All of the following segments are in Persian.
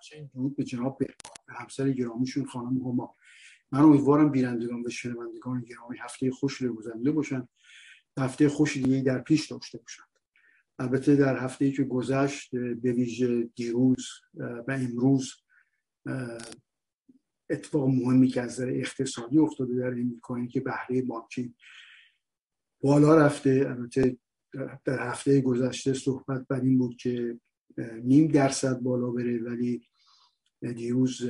همچنین درود به جناب به همسر گرامیشون خانم هما. من امیدوارم بینندگان و شنوندگان گرامی هفته خوش گذرنده باشن هفته خوش دیگه در پیش داشته باشند البته در هفته که گذشت به ویژه دیروز و امروز اتفاق مهمی که از اقتصادی افتاده در این که بهره بانکی بالا رفته. البته در هفته گذشته صحبت بر این بود که نیم درصد بالا بره ولی دیروز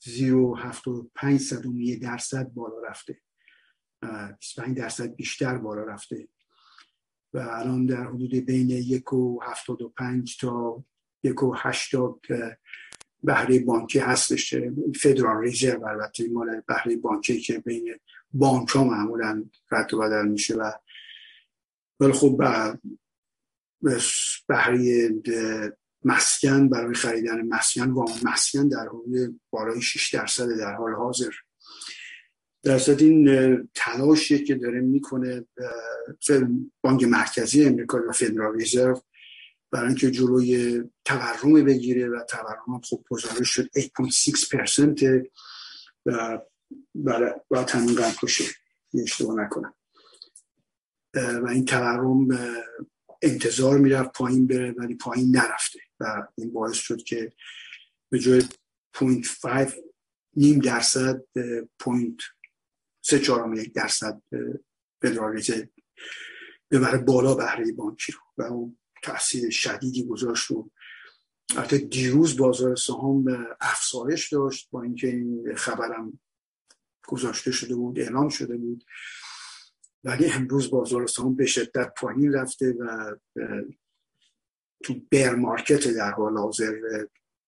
زیرو هفت و پنج صدوم یه درصد بالا رفته. 25 درصد بیشتر بالا رفته. و الان در حدود بین یک و هفتاد و پنج تا یک و هشتاد بهره بانکی هستش. فدرال ریزرو البته مال بهره بانکی که بین بانک ها معمولا رد و بدل میشه و ولی خب بهره مسکن برای خریدن مسکن وام مسکن در حدود بالای 6 درصد در حال حاضر. درصد این تلاشی که داره می‌کنه بانک مرکزی امریکا و فدرال ریزرو برای اینکه جلوی تورم بگیره و تورم خب گزارش شد 8.6 و بله باید همین قدر باشه. اشتباه نکنم. و این تورم انتظار می‌رفت پایین بره ولی پایین نرفته و این باعث شد که به جای 0.5 نیم درصد پوینت سه چهارم یک درصد فدرالیزه ببره بالا بهره بانکی رو و اون تاثیر شدیدی گذاشت رو البته دیروز بازار سهام افزایش داشت با اینکه این خبرم گذاشته شده بود اعلام شده بود. ولی امروز بازار سهام به شدت پایین رفته و تو بر مارکت در حال حاضر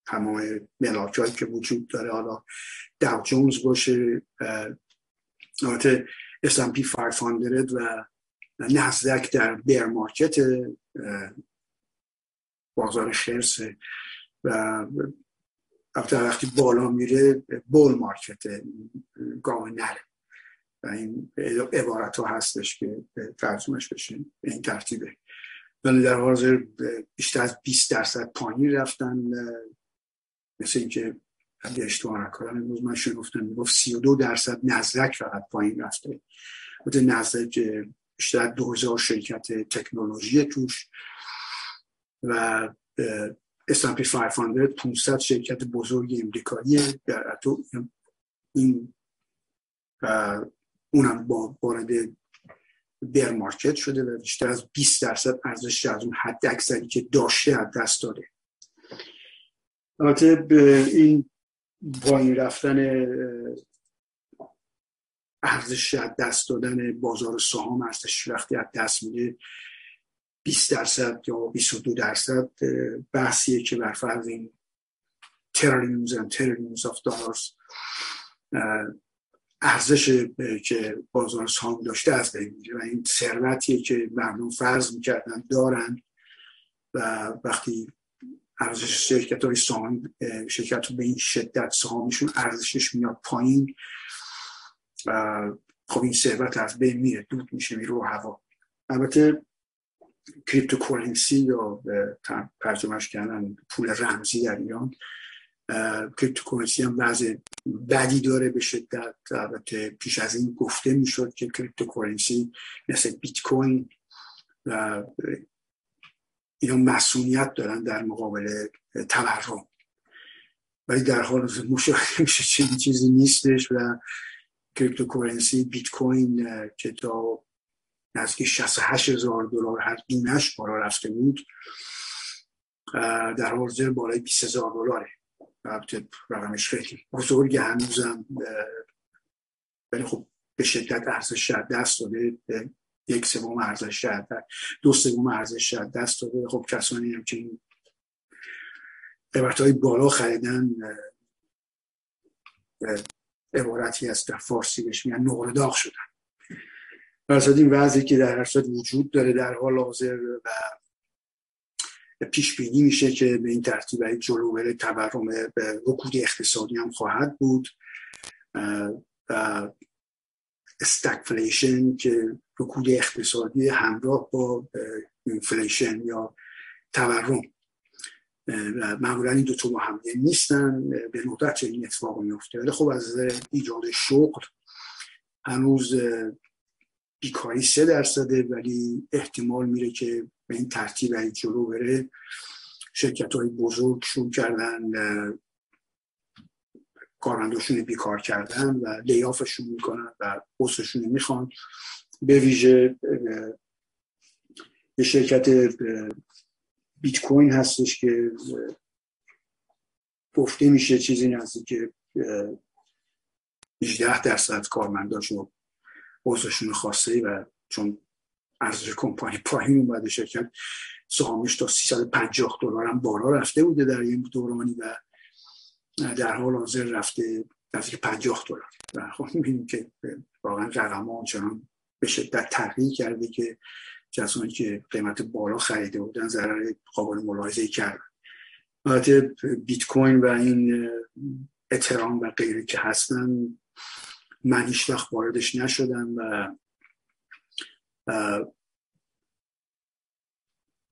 تمام ملاک که وجود داره. حالا داو جونز باشه البته S&P 500 و نزدک در بر مارکت بازار خرس. و وقتی بالا میره بول مارکت گام نره و این عبارت ها هستش که ترجمهش بشه به این ترتیبه. ولی در حاضر بیشتر از 20 درصد پایین رفتن مثل اینکه اگه اشتباه نکنم امروز من شنفتم می‌گفت 32 درصد نزدک فقط پایین رفته. بوده نزدک بیشتر 2000 شرکت تکنولوژی توش و S&P 500 500 شرکت بزرگ امریکایی در این اونم با وارد بر مارکت شده و بیشتر از 20 درصد ارزش از اون حد اکثری که داشته از دست داده. البته این پایین رفتن ارزش از دست دادن بازار سهام ارزش وقتی از دست میده 20 درصد یا 22 درصد بحثیه که بر فرض این تریلیونز و تریلیونز آف دلارز ارزش که بازار سهام داشته از بین میره و این ثروتیه که مردم فرض می‌کردن دارن و وقتی ارزش شرکت های سهام شرکت به این شدت سهامشون ارزشش میاد پایین خب این ثروت از بین میره دود میشه میره رو هوا. البته cryptocurrency یا ترجمهش کردن پول رمزی در ایران cryptocurrency هم وضع بدی داره به شدت. البته پیش از این گفته می‌شد که cryptocurrency مثل بیت کوین و اینا مصونیت دارن در مقابل تورم. ولی در حال مشاهده میشه چنین چیزی نیستش و cryptocurrency بیت کوین که تا نزدیک 68 هزار دلار هر دونش بالا رفته بود در حاضر بالای 20 هزار دلاره. رقمش خیلی بزرگ هنوزم ولی خب به شدت ارزش دست داده یک سوم ارزش دست دو سوم ارزش دست داده. خب کسانی هم که این قیمت های بالا خریدن عبارتی از در فارسی بهش میگن داغ شدن. برساد این وضعی که در هر صورت وجود داره در حال حاضر و پیش بینی میشه که به این ترتیب های جلو بره تورم رکود اقتصادی هم خواهد بود. و stagflation که رکود اقتصادی همراه با inflation یا تورم. معمولا این دو تا با هم نیستن به ندرت این اتفاق میفته. ولی خب از ایجاد شغل هنوز بیکاری سه درصده ولی احتمال میره که به این ترتیب جلو بره. شرکت های بزرگ شروع کردن کارمنداشون بیکار کردن و لیافشون می‌کنن و بوسشون می‌خوان. به ویژه یه شرکت بیت کوین هستش که گفته میشه چیزی نزدیک که 18 درصد کارمنداشون بازشون خواسته و چون ارزش کمپانی پایین اومده شرکت سهامش تا 350 دلار هم بالا رفته بوده در این دورانی و در حال حاضر رفته نزدیک 50 دلار. و خب می‌بینیم که واقعا رقم ها به شدت تغییر کرده که کسانی که قیمت بالا خریده بودن ضرر قابل ملاحظه کرد البته بیت کوین و این اترام و غیره که هستن من هیچ وقت واردش نشدم و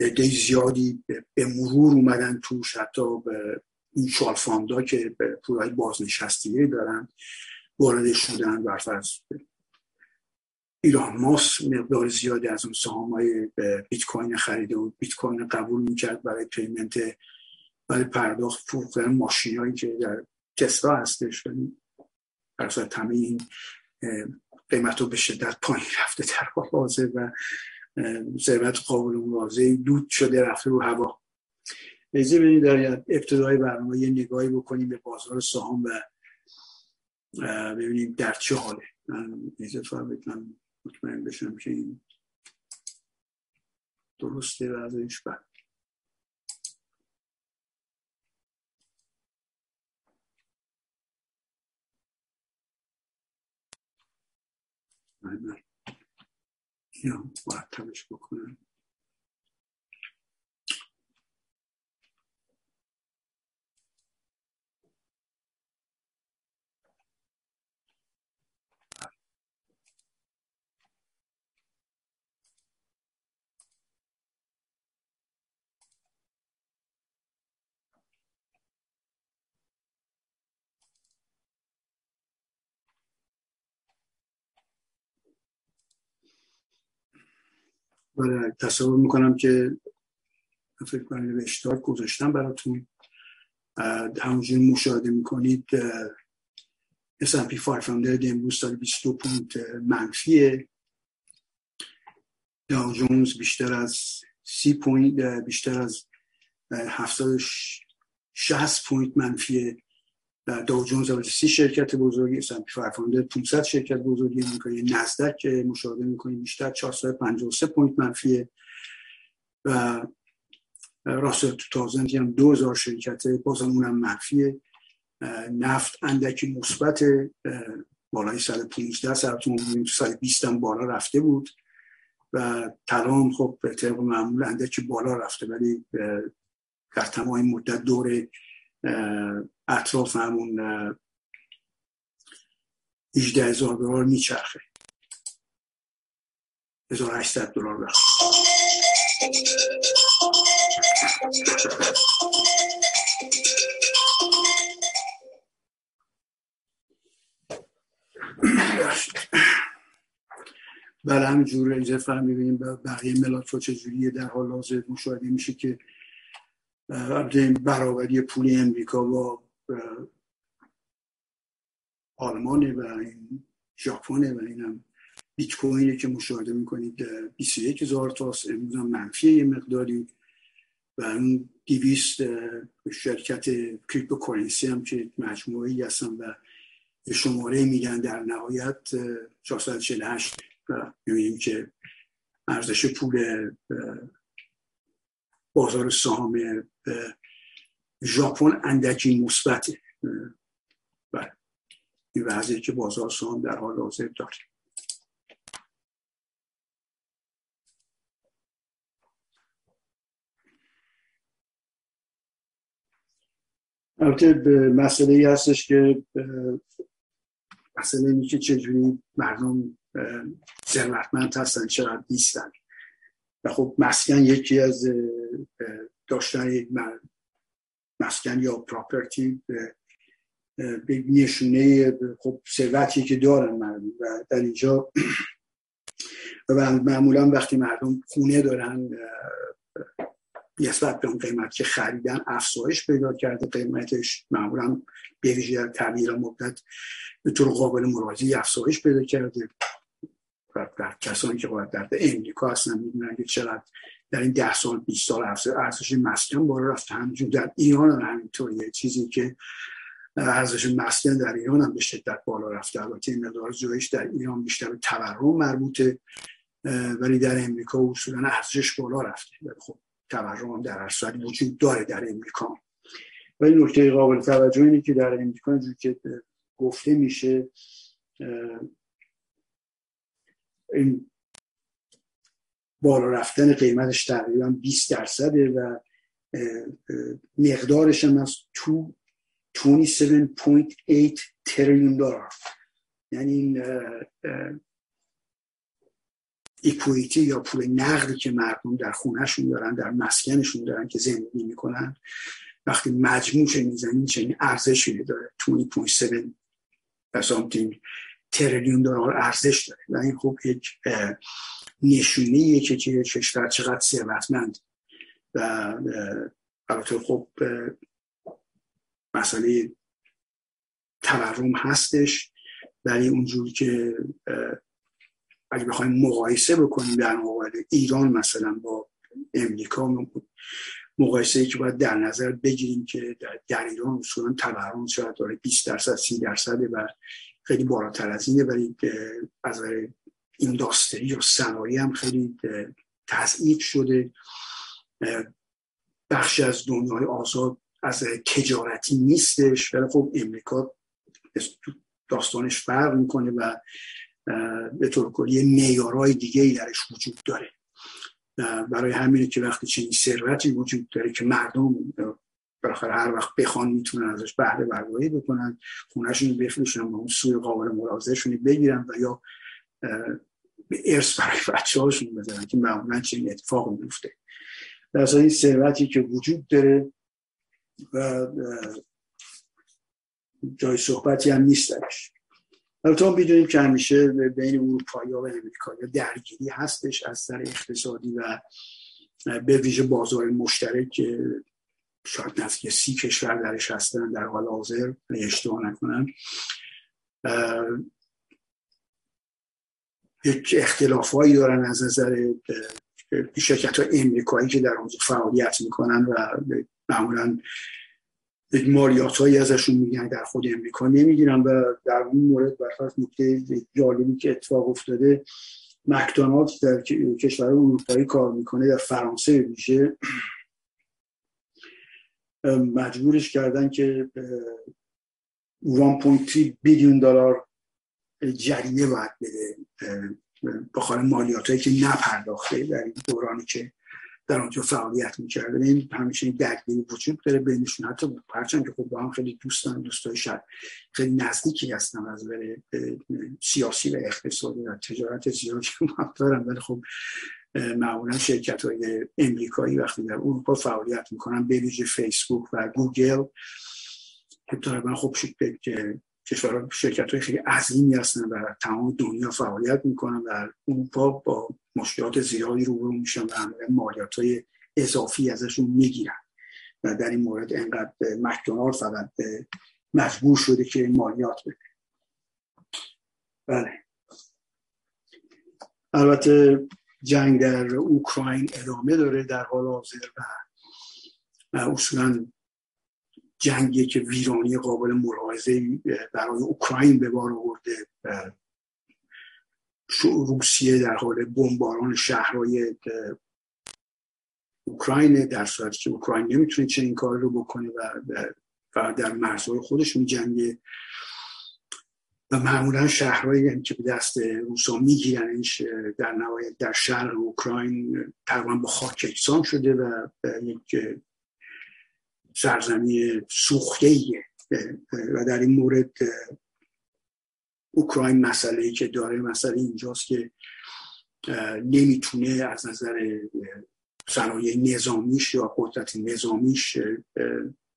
عده زیادی به مرور اومدن توش حتی به این شوال فاندا که به پولای بازنشستگی دارن وارد شدن برفرض ایران ماس مقدار زیادی از اون سهام های بیت کوین خریده و بیت کوین قبول می‌کرد برای پیمنت برای پرداخت فوق ماشین هایی که در تسلا هستش. در همه این قیمت رو به شدت پایین رفته در حاضر و ثروت قابل ملاحظه دود شده رفته رو هوا. ایزه ببینید در ابتدای برنامه یه نگاهی بکنیم به بازار سهام و ببینیم در چه حاله. من بتونم مطمئن بشم که این درسته و ازش بعد. یا مرتبش بکنم. بله تصور می‌کنم که فکر کنم به اشتراک گذاشتم براتون. همونجوری مشاهده می‌کنید S&P 500 امروز داره 22 point منفیه. Dow Jones بیشتر از 30 پوینت بیشتر از 760 point منفیه. Dow Jones از سی شرکت بزرگی S&P 500 500 شرکت بزرگی می‌کنه نزدک که مشاهده می‌کنید بیشتر 453 point منفیه و راسل تو تازنتی هم 2000 شرکت بازم اونم منفیه نفت اندکی مثبت بالای 115 سرتون تو 120 هم بالا رفته بود. و طلا خب به طبق معمول اندکی بالا رفته ولی در تمام مدت دور اطراف همون 18 هزار دلار میچرخه. 1800 دلار بخواه بله همینجور اینجا فهم می‌بینیم بقیه ملات چجوریه در حال حاضر مشاهده میشه که برابری پولی امریکا با آلمانه و این ژاپنه و اینم بیت کوینه که مشاهده می‌کنید 21 هزار تاست. امروز هم منفی یه مقداری و اون دیویست شرکت کریپتو کورنسی هم که مجموعی هستن و شماره میگن در نهایت 448 و می‌بینیم که ارزش پول بازار سهام ژاپن اندکی مثبته. بله. این وضعی که بازار سهام در حال حاضر داره البته مسئله ای هستش که مسئله اینه که چجوری مردم ثروتمند هستن چقدر نیستن. و خب مسکن یکی از داشتن مسکن یا پراپرتی به نشونه خب ثروتی که دارن مردم. و در اینجا و معمولا وقتی مردم خونه دارن نسبت به اون قیمت که خریدن افزایش پیدا کرده. قیمتش معمولا به ویژه در تغییر مدت به طور قابل مرازی افزایش پیدا کرده. در کسانی که باید در امریکا هستن می‌دونن که چقدر در این ده سال 20 سال ارزش مسکن بالا رفته همینجور در ایران هم همینطوریه چیزی که ارزش مسکن در ایران هم به شدت بالا رفته. البته این مقدار جویش در ایران بیشتر به تورم مربوطه ولی در امریکا اصولا ارزش بالا رفته. خب تورم هم در هر وجود داره در امریکا. ولی نکته قابل توجه اینه که در امریکا اینجور که گفته میشه این بالا رفتن قیمتش تقریبا 20 درصده و مقدارش هم از 27.8 تریلیون دلار. یعنی این ایکویتی یا پول نقدی که مردم در خونهشون دارن در مسکنشون دارن که زندگی می‌کنن وقتی مجموعش می‌زنین چنین ارزشی داره 20.7 بسامتین تریلیون دلار ارزش داره. و این خب یک نشونه که که کشور چقدر ثروتمند و البته خب مسئله تورم هستش ولی اونجوری که اگه بخوایم مقایسه بکنیم در مقابل ایران مثلا با امریکا مقایسه ای که باید در نظر بگیریم که در, ایران اصولا تورم شاید داره؟ 20 درصد 30 درصده و خیلی بالاتر از اینه ولی از اینداستری و صنایع هم خیلی تضعیف شده. بخشی از دنیای آزاد از تجارتی نیستش. ولی خب امریکا داستانش فرق می‌کنه و به طور کلی معیارهای دیگه ای درش وجود داره. برای همینه که وقتی چنین ثروتی وجود داره که مردم بالاخره هر وقت بخوان می‌تونن ازش بهره برداری بکنن خونهشون بفروشن و اون سوی قابل ملاحظهشون بگیرن و یا به ارث برای بچه هاشون بزنن که معمولا چنین اتفاق میفته در این ثروتی که وجود داره و جای صحبتی هم نیست درش. البته می‌دونیم که همیشه بین اروپایی و امریکایی درگیری هستش از سر اقتصادی و به ویژه بازار مشترک شاید نزدیک سی کشور درش هستن در حال حاضر اشتباه نکنم. یک اختلافایی دارن از نظر شرکت های امریکایی که در اونجا فعالیت می‌کنن و معمولا مالیات هایی ازشون میگن در خود امریکا نمی‌گیرن و در اون مورد برخلاف نکته جالبی که اتفاق افتاده مکدونالد در کشور اروپایی کار می‌کنه در فرانسه ویژه مجبورش کردن که 1.3 بیلیون دلار جریمه باید بده بخار مالیات هایی که نپرداخته در این دورانی که در آنجا فعالیت می‌کرده این همیشه این درگیری وجود داره بینشون. حتی هرچند که خب با هم خیلی دوستان دوستای شد خیلی نزدیکی هستن از بره سیاسی و اقتصادی و تجارت زیادی هم دارن. ولی خب معمولا شرکت های امریکایی وقتی در اروپا فعالیت می‌کنن به ویژه فیسبوک و گوگل من خب که کشورها شرکت های خیلی عظیمی هستن و تمام دنیا فعالیت می‌کنن و اروپا با مشکلات زیادی روبرو میشن و مالیات های اضافی ازشون می‌گیرن. و در این مورد انقدر مکدونالد فقط مجبور شده که مالیات بده. بله. البته جنگ در اوکراین ادامه داره در حال حاضر و اصولا جنگی که ویرانی قابل ملاحظه برای اوکراین به بار آورده روسیه در حال بمباران شهرهای اوکراین در صورتی که اوکراین نمی‌تونه چنین کار رو بکنه و, و در مرزهای خودش میجنگه و معمولا شهرهایی که به دست روسا میگیرنش در نهایت در شهر اوکراین تقریبا با خاک اجسام شده و یک سرزمین سوخته و در این مورد اوکراین مسئله که داره مسئله اینجاست که نمی‌تونه از نظر صنایع نظامیش یا قدرت نظامیش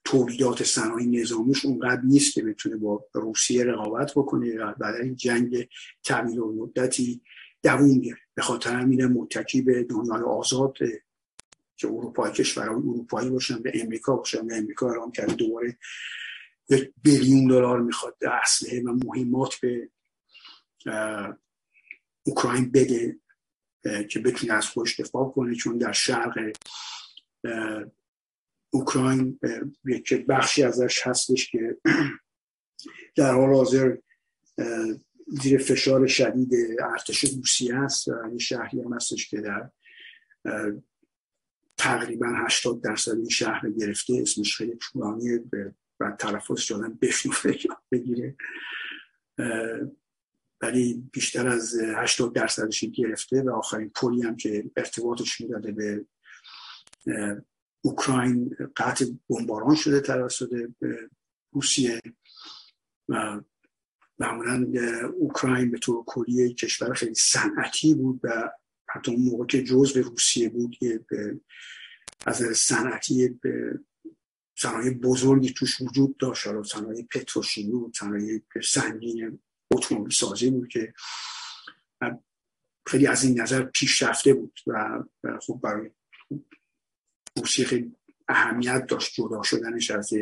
تولیدات صنایع نظامیش اونقدر نیست که بتونه با روسیه رقابت بکنه بعد این جنگ طویل و مدتی دووم بیاره. به خاطر همین متکی به دنیای آزاد که اروپای کشورهای اروپایی باشن به امریکا باشن. به امریکا ارام کرده دوباره یک بیلیون دلار می‌خواد اسلحه و مهمات به اوکراین بده که بتونه از خودش دفاع کنه چون در شرق اوکراین یک بخشی ازش هستش که در حال حاضر زیر فشار شدید ارتش روسیه است این شهری هم هستش که در تقریبا 80 درصد این شهر گرفته. اسمش خیلی طولانیه و تلفظ جادن بشنوه بگیره. ولی بیشتر از 80 درصدش گرفته و آخرین پلی هم که ارتباطش می‌داده به اوکراین قطع بمباران شده توسط روسیه و معمولا اوکراین به طور کلی کشور خیلی صنعتی بود و حتی اون موقع که جزء روسیه بود از صنعتی به صنایع بزرگی توش وجود داشت. حالا صنایع پتروشیمی بود صنایع سنگین اتومبیل سازی بود که خیلی از این نظر پیشرفته بود و خب برای خیلی اهمیت داشت جدا شدنش از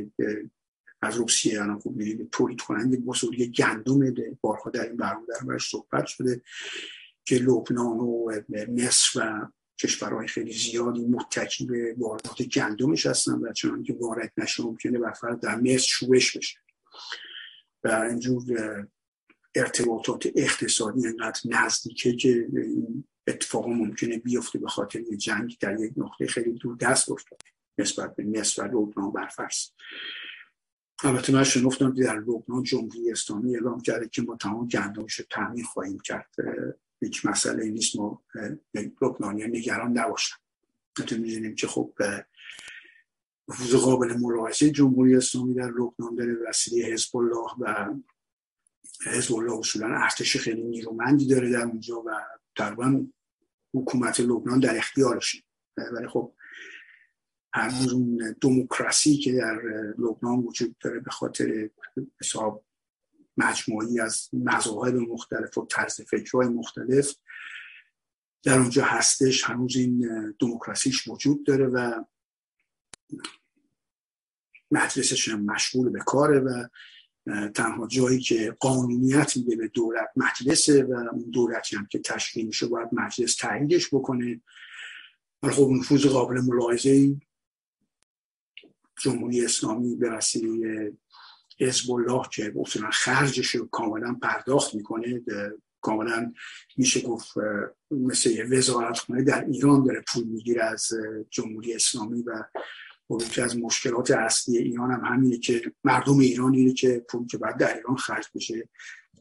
از روسیه. الان خوب می‌دید تولید کننده بزرگ گندم بارها در این برنامه در صحبت شده که لبنان و مصر و کشورهای خیلی زیادی متکی به واردات گندمش هستن و چون که وارد نشه ممکنه بر در مصر شوش بشه. و اینجور ارتباطات اقتصادی انقدر نزدیکه که این اتفاق ممکنه بیفته به خاطر یه جنگ در یک نقطه خیلی دور دست افتاده نسبت به مصر و لبنان برفرض البته من شنفتم در لبنان جمهوری اسلامی اعلام کرده که ما تمام گندمش رو تعمین خواهیم کرد. هیچ مسئله نیست ما لبنانی نگران نباشن. تو می‌دونیم که خب نفوذ قابل ملاحظه جمهوری اسلامی در لبنان داره وسیله حزب الله و حزب الله اصولا ارتش خیلی نیرومندی داره در اونجا و تقریبا حکومت لبنان در اختیارشه. ولی خب هنوز اون دموکراسی که در لبنان وجود داره به خاطر حساب مجموعی از مذاهب مختلف و طرز فکرهای مختلف در اونجا هستش هنوز این دموکراسیش وجود داره و مجلسش مشغول به کاره و تنها جایی که قانونیت میده به دولت مجلسه و اون دولتی هم که تشکیل میشه باید مجلس تاییدش بکنه. ولی خب نفوذ قابل ملاحظه جمهوری اسلامی به وسیله حزب الله که اصولا خرجش رو کاملا پرداخت می‌کنه کاملا میشه گفت مثل یه وزارتخونه در ایران داره پول می‌گیره از جمهوری اسلامی و خب از مشکلات اصلی ایران هم همینه که مردم ایران اینه که پول که بعد در ایران خرج بشه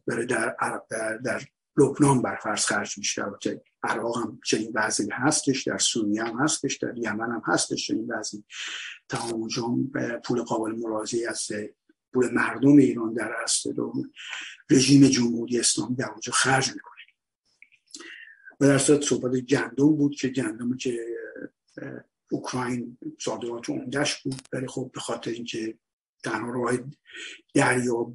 داره در, در, در لبنان برفرض خرج میشه. البته عراق هم چنین وضعی هستش در سوریه هم هستش در یمن هم هستش چنین وضعی. تمام اونجا پول قابل ملاحظه از پول مردم ایران در و رژیم جمهوری اسلامی در اونجا خرج می‌کنه. و در صورت صحبت گندم بود که گندم که اوکراین صادرات عمدهش بود ولی خب به خاطر اینکه تنها راه دریا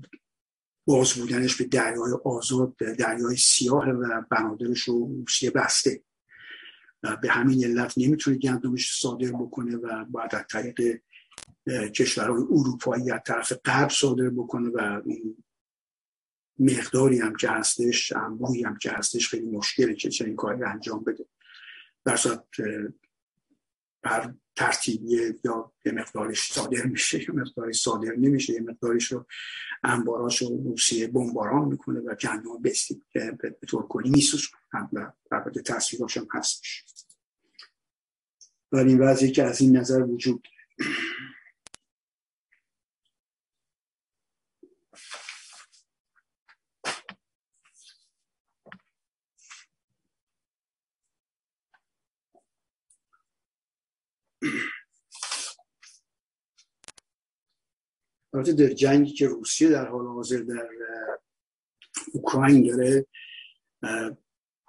باز بودنش به دریای آزاد دریای سیاه و بنادرش رو روسیه بسته و به همین علت نمی‌تونه گندمش صادر بکنه و باید از طریق کشورهای اروپایی از طرف غرب صادر بکنه و اون مقداری هم که هستش انبوهی هم که هستش خیلی مشکله که چنین کاری انجام بده. در بر ترتیبی یا یه مقدارش صادر میشه یه مقداری صادر نمیشه یه مقدارش رو انباراش رو روسیه بمباران می‌کنه و بستی به طور کلی میسوزونه و البته تصویراش هم هستش ولی این وضعی که از این نظر وجود البته در جنگی که روسیه در حال حاضر در اوکراین داره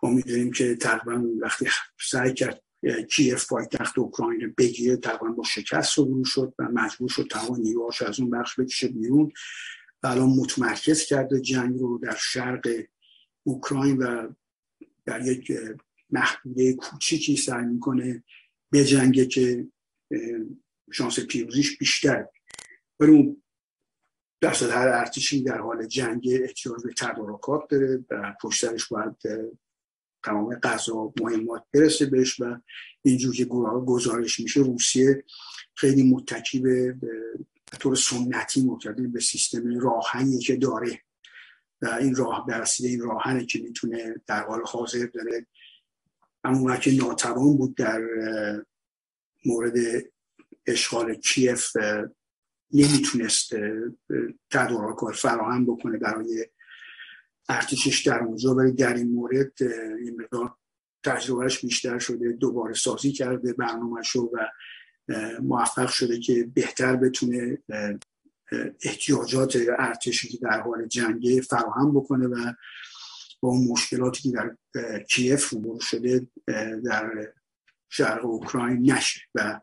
ما می‌دونیم که تقریبا وقتی سعی کرد کیف پایتخت اوکراین رو بگیره تقریبا با شکست روبرو شد و مجبور شد تمام نیروهاش از اون بخش بکشه بیرون و الان متمرکز کرده جنگ رو در شرق اوکراین و در یک محدوده کوچیکی سعی می‌کنه به جنگه که شانس پیروزیش بیشتر. ولی اون درصد هر ارتشی در حال جنگ احتیاج به تدارکات داره و پشترش باید تمام غذا مهمات برسه بهش و اینجور که گزارش میشه روسیه خیلی متکی به طور سنتی معتقد به سیستم راهنی که داره و این راه برسیده این راهنه که می‌تونه در حال حاضر داره. اما که ناتوان بود در مورد اشغال کیف نمی‌تونست تدارکات فراهم بکنه برای ارتشش در اونجا ولی در این مورد این مقدار تجربهش بیشتر شده دوباره سازی کرده برنامهش و موفق شده که بهتر بتونه احتیاجات ارتشی که در حال جنگه فراهم بکنه و با اون مشکلاتی که در کیف روبرو شده در شرق اوکراین نشه. و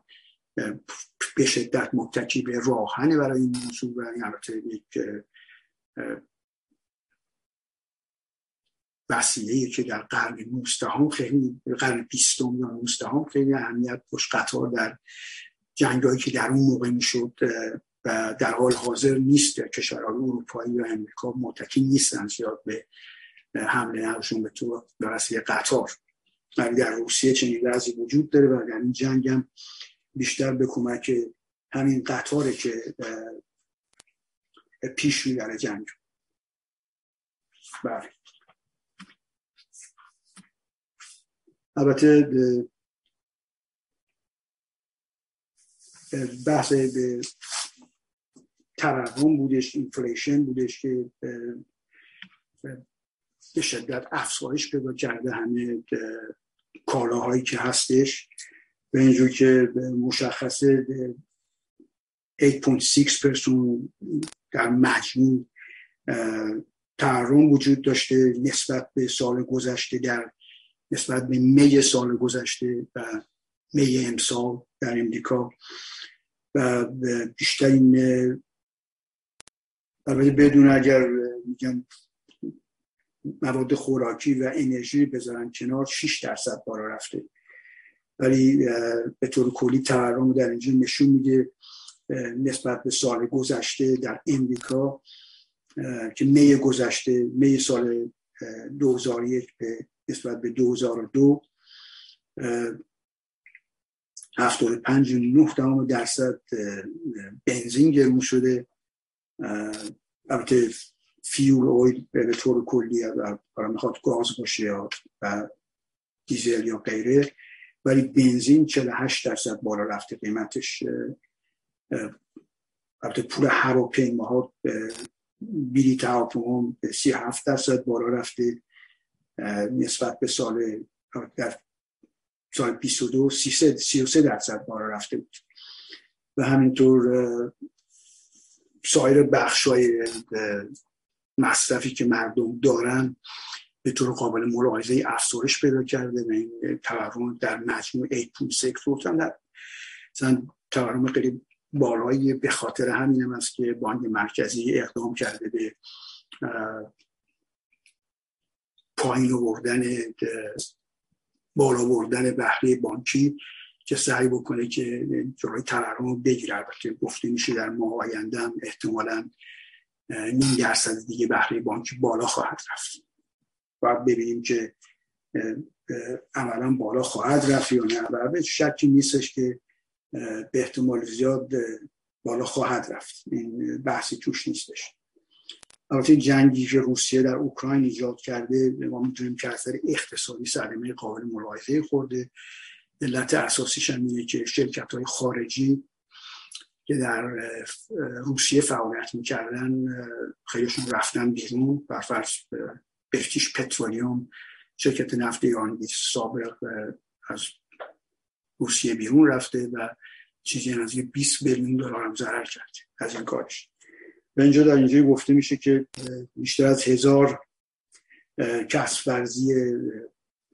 به شدت متکی به راهنه برای این موضوع و البته یک وسیله که در قرن نوزدهم خیلی قرن بیستم یا نوزدهم خیلی اهمیت داشت. قطار در جنگایی که در اون موقع می‌شد و در حال حاضر نیست. کشورهای اروپایی و امریکا متکی نیستن زیاد به حمله نقشون به تو وسیله قطار. ولی در روسیه چنین وضعی وجود داره و در این جنگ هم بیشتر به کمک همین قطاره که پیش می‌بره جنگ. بله. البته بحث به تورم بودش inflation بودش که به شدت افزایش پیدا کرده همه کالاهایی که هستش. به اینجور که مشخصه 8.6 percent در مجموع تورم وجود داشته نسبت به سال گذشته در نسبت به می سال گذشته و می امسال در امریکا. و بیشترین البته بدون اگر میگم مواد خوراکی و انرژی بذارن کنار 6 درصد بالا رفته. ولی به طور کلی تورم در اینجا نشون میده نسبت به سال گذشته در امریکا که می گذشته می سال 2001 به نسبت به 2002 75 نه درصد بنزین گرون شده. البته فیول اویل به طور کلی می‌خواد گاز باشه یا دیزل یا غیره ولی بنزین 48 درصد بالا رفته قیمتش البته پول هواپیماها بلیط هواپیما به 37 درصد بالا رفته نسبت به سال در سال 22 33 درصد بالا رفته بود. و همینطور سایر بخش های مصرفی که مردم دارن به طور قابل ملاحظه افزایش پیدا کرده و این تورم در مجموع 8.6 گفتم در مثلا تورم خیلی بالایی به خاطر همین هم است که بانک مرکزی اقدام کرده به پایین آوردن بالا بردن بهره بانکی که سعی بکنه که جلوی تورم رو بگیره. البته گفته میشه در ماه آینده هم احتمالا نیم درصد دیگه بهره بانکی بالا خواهد رفت. باید ببینیم که عملا بالا خواهد رفت یا نه. و شکی نیستش که به احتمال زیاد بالا خواهد رفت. این بحثی توش نیستش. البته جنگی که روسیه در اوکراین ایجاد کرده ما می‌تونیم که اثر اقتصادی صدمه قابل ملاحظه خورده. علت اساسیش هم اینه که شرکت های خارجی که در روسیه فعالیت می‌کردن خیلیشون رفتن بیرون. برفرض برتیش پترولیوم شرکت نفت ایرانی سابق از روسیه بیرون رفته و چیزی از 20 میلیون دلار هم ضرر کرد از این کارش. و اینجا در اینجا گفته میشه که بیشتر از هزار کسب ورزی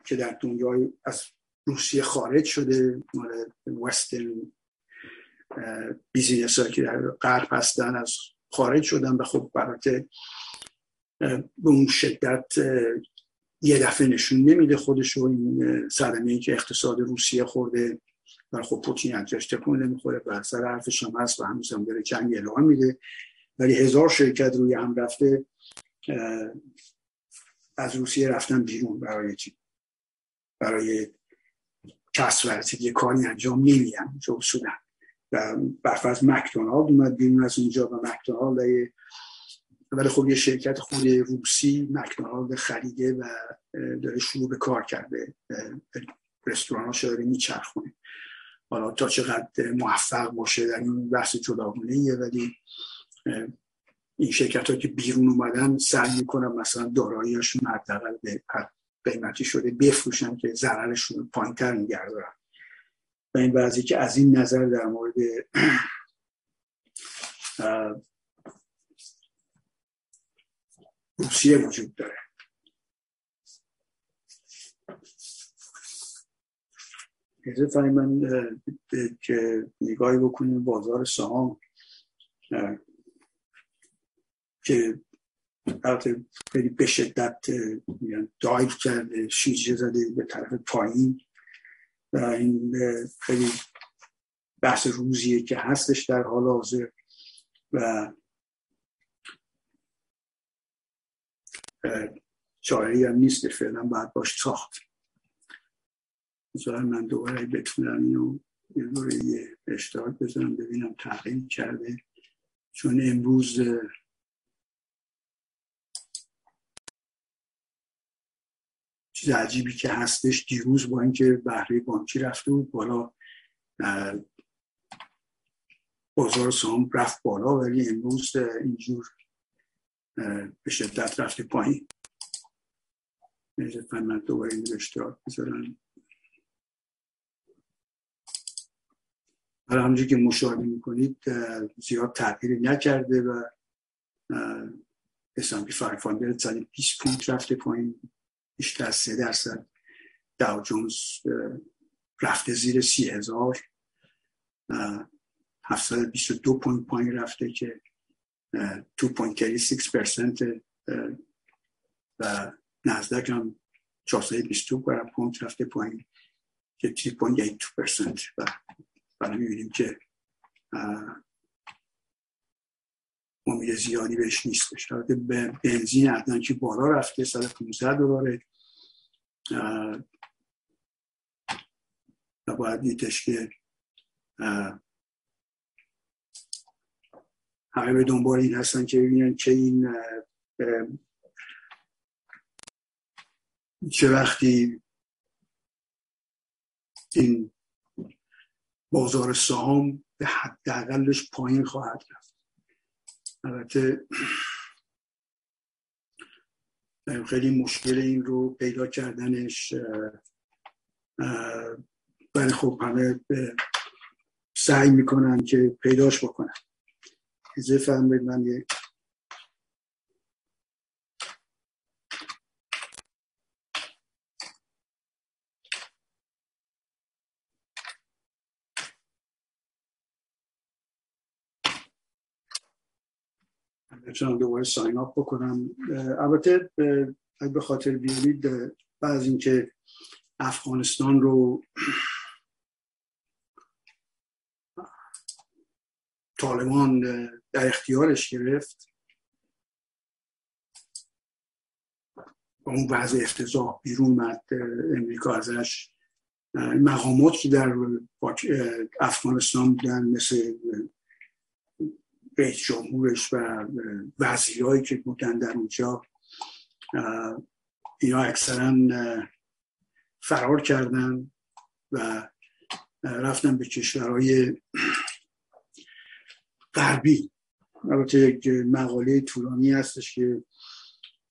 که در دنیای از روسیه خارج شده مال وسترن بیزینس که در غرب هستن از خارج شدن و خب برات به اون شدت یه دفعه نشون نمیده خودش رو این صدمه که اقتصاد روسیه خورده. و خب پوتین ازش تکون نمی‌خوره و سر حرفش هم هست و هنوز هم داره جنگ اعلام میده. ولی هزار شرکت روی هم رفته از روسیه رفتن بیرون برای چی؟ برای کسب ورزی یه کاری انجام نمیدن جو سودن. و برفرض مکدونالد اومد بیرون از اونجا و مکدونالد ولی خب یه شرکت خود روسی مکدونالد خریده و داره شروع به کار کرده رستوران ها داره میچرخونه. حالا تا چقدر موفق باشه در این بحث جداگونه ولی این شرکت ها که بیرون اومدن سعی می‌کنن مثلا داراییشون حداقل به قیمتی شده بفروشن که ضررشون پایینتر نگه دارن و این بعضی که از این نظر در مورد روسیه وجود داره. اجازه من که نگاهی بکنیم بازار سهام که البته خیلی به شدت دایو کرده شیجه زده به طرف پایین و این خیلی بحث روزیه که هستش در حال حاضر و چاره هم نیست فعلا باید باش ساخت. مثلا من دوباره بتونم اینو یه دوره یه اشتراک بزنم ببینم تغییر کرده. چون امروز چیز عجیبی که هستش دیروز با اینکه بهره بانکی رفته بود بالا بازار سهام رفت بالا ولی امروز اینجور به شدت رفته پایین. من دوباره این اشتراک بذارم حالا همونجور که مشاهده می‌کنید زیاد تغییری نکرده و اسلامی فرفاندر 20 پونت رفته پایین. بیشتر از سه درصد. داو جونز رفته زیر سی هزار. 722 point پایین رفته که 2.36 درصد و نزدک هم 422 برای point رفته پایین که 3.82 درصد و برای می‌بینیم که امید زیادی بهش نیستش. به بنزین عدن که بالا رفته 115 دلاره. و باید دیدش که همه به دنبال این هستن که ببینن که این چه وقتی این بازار سهام به حداقلش پایین خواهد رفت. البته خیلی مشکل این رو پیدا کردنش ولی خب همه سعی می‌کنن که پیداش بکنن. اجازه فرمایید من یک بتونم دوباره ساین اپ بکنم. البته اگه به خاطر بیارید بعض اینکه افغانستان رو طالبان در اختیارش گرفت. اون وضع افتضاح بیرون مد امریکا ازش مقامات که در افغانستان بودن مثل رئیس جمهورش و وزیرهایی که بودن در اونجا اینا اکثرا فرار کردن و رفتن به کشورهای غربی. البته یک مقاله طولانی هستش که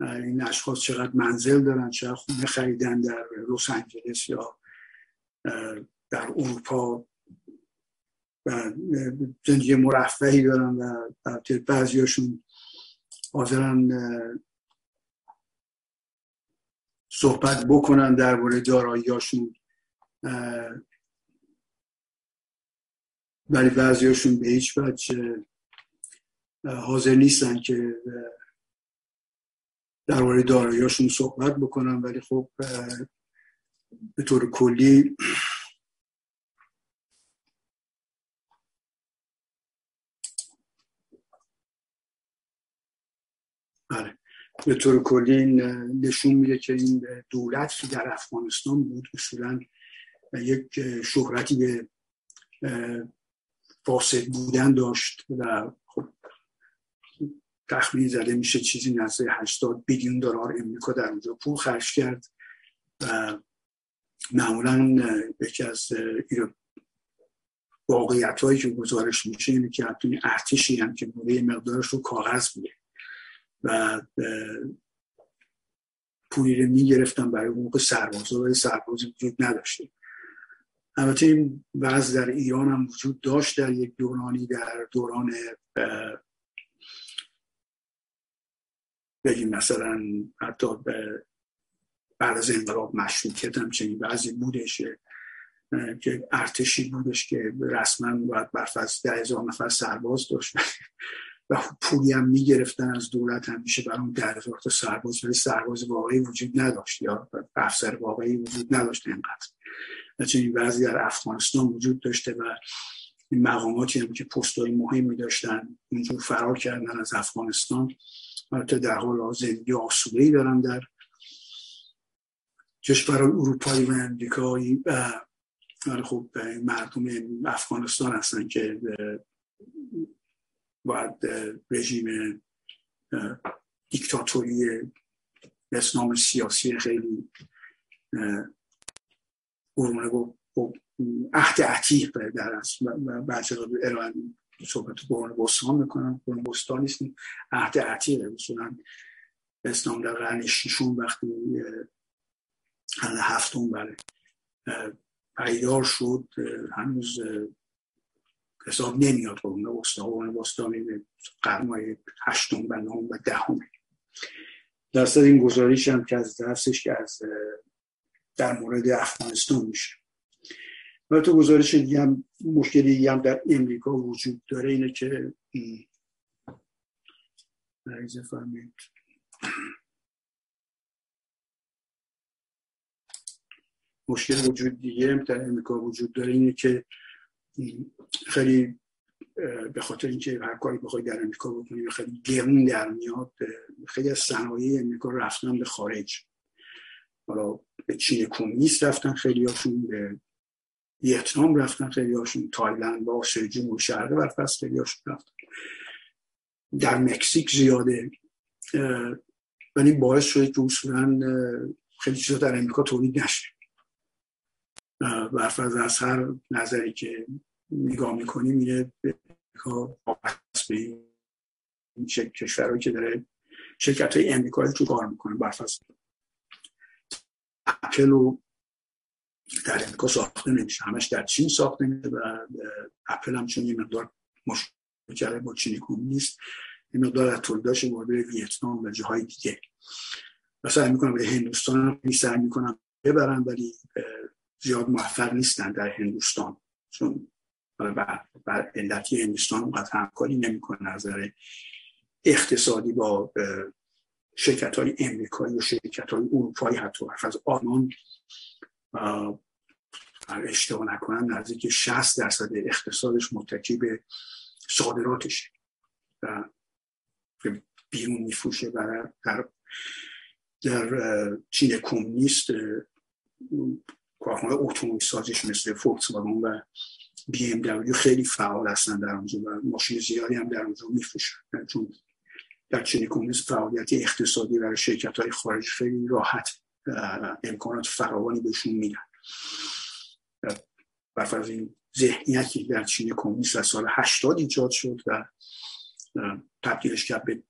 این اشخاص چقدر منزل دارن چقدر خونه خریدن در لس آنجلس یا در اروپا و زندگی مرفهی دارن و بعضیاشون حاضرن صحبت بکنن درباره داراییاشون ولی بعضیاشون به هیچ وجه حاضر نیستن که درباره داراییاشون صحبت بکنن ولی خب به طور کلی بله به طور کلی نشون میده که این دولت که در افغانستان بود اصولا یک شهرتی به فاسد بودن داشت و تخمین زده میشه چیزی نزد 80 بیلیون دلار امریکا در اونجا پول خرج کرد و معمولا یکی از واقعیت هایی که گزارش میشه اینه که حتی ارتشی هم که بوده مقدارش رو کاغذ بوده و پولی رو می‌گرفتن برای اون موقع سربازا ولی سربازی وجود نداشته. البته این وضع در ایران هم وجود داشت در یک دورانی در دوران بگیم مثلا حتی بعد از انقلاب مشروطیت هم چنین بعضی بودش که ارتشی بودش که رسما باید برفض ده هزار نفر سرباز داشت. و پولی هم می‌گرفتن از دولت همیشه برای اون ده هزار تا سرباز ولی سرباز واقعی وجود نداشت یا افسر واقعی وجود نداشت اینقدر. این بعضی در افغانستان وجود داشته و این مقاماتی هم که پستهای مهمی داشتن اونجور فرار کردن از افغانستان. البته در حال زندگی آسوده ای دارن در کشورهای اروپایی و امریکایی و خب مردم افغانستان هستن که باید رژیم دیکتاتوری اسلام سیاسی خیلی قرونه با عهد عتیق در و بعضی صحبت قرون بستان می‌کنن قرون بستان نیستیم. عهد عتیقه. مثلا اسلام در قرن شیشون وقتی قرن هفتم بله پیدار شد هنوز حساب نمیاد قرون وسطا قرون وسطا قرن هشتم و نهم و دهم. درصد این گزارش هم که از درسش که از در مورد افغانستان میشه. و تو گزارش دیگه هم مشکلی دیگه هم در امریکا وجود داره اینه که مشکل وجود دیگه در امریکا وجود داره اینه که خیلی به خاطر اینکه هر کاری بخوای در امریکا بکنی خیلی گرون در میاد خیلی از صنایع امریکا رفتن به خارج. حالا به چین کمونیست رفتن خیلی هاشون به ویتنام رفتن خیلی هاشون تایلند با آسیای جنوب شرقی برفست خیلی هاشون رفتن. در مکزیک زیاده. ولی باعث شده که اصولا خیلی چیزا در امریکا تولید نشه. برفرض از هر نظری که نگاه می‌کنی میره به به این کشورهایی که داره شرکت های امریکایی تو کار می‌کنه. برفرض اپل و در امریکا ساخته نمیشه همش در چین ساخته میشه و اپل هم چون یه مقدار مشکل با چینی کمونیست یه مقدار از تولیداش وارد ویتنام و جاهای دیگه. و سعی می‌کنم به هندوستان هم سعی می‌کنم ببرن ولی زیاد موفق نیستن در هندوستان. چون بر, بر علتی هندوستان اونقدر همکاری نمی‌کنه نظر اقتصادی با شرکت های امریکایی و شرکت های اروپایی حتی. از آلمان اشتباه نکنم نزدیک 60 درصد اقتصادش متکی به صادراتش و بیرون میفروشه و در در چین کمونیست کارخانه اتومبیل سازیش مثل فولکس و بی ام دبلیو خیلی فعال هستن در اونجا و ماشین زیادی هم در اونجا میفروشن. چون در چین کمونیست فعالیت اقتصادی برای شرکت های خارجی خیلی راحت امکانات فراوانی بهشون میدن. برفرض این ذهنیتی در چین کمونیست و سال 80 ایجاد شد و تبدیلش کرد به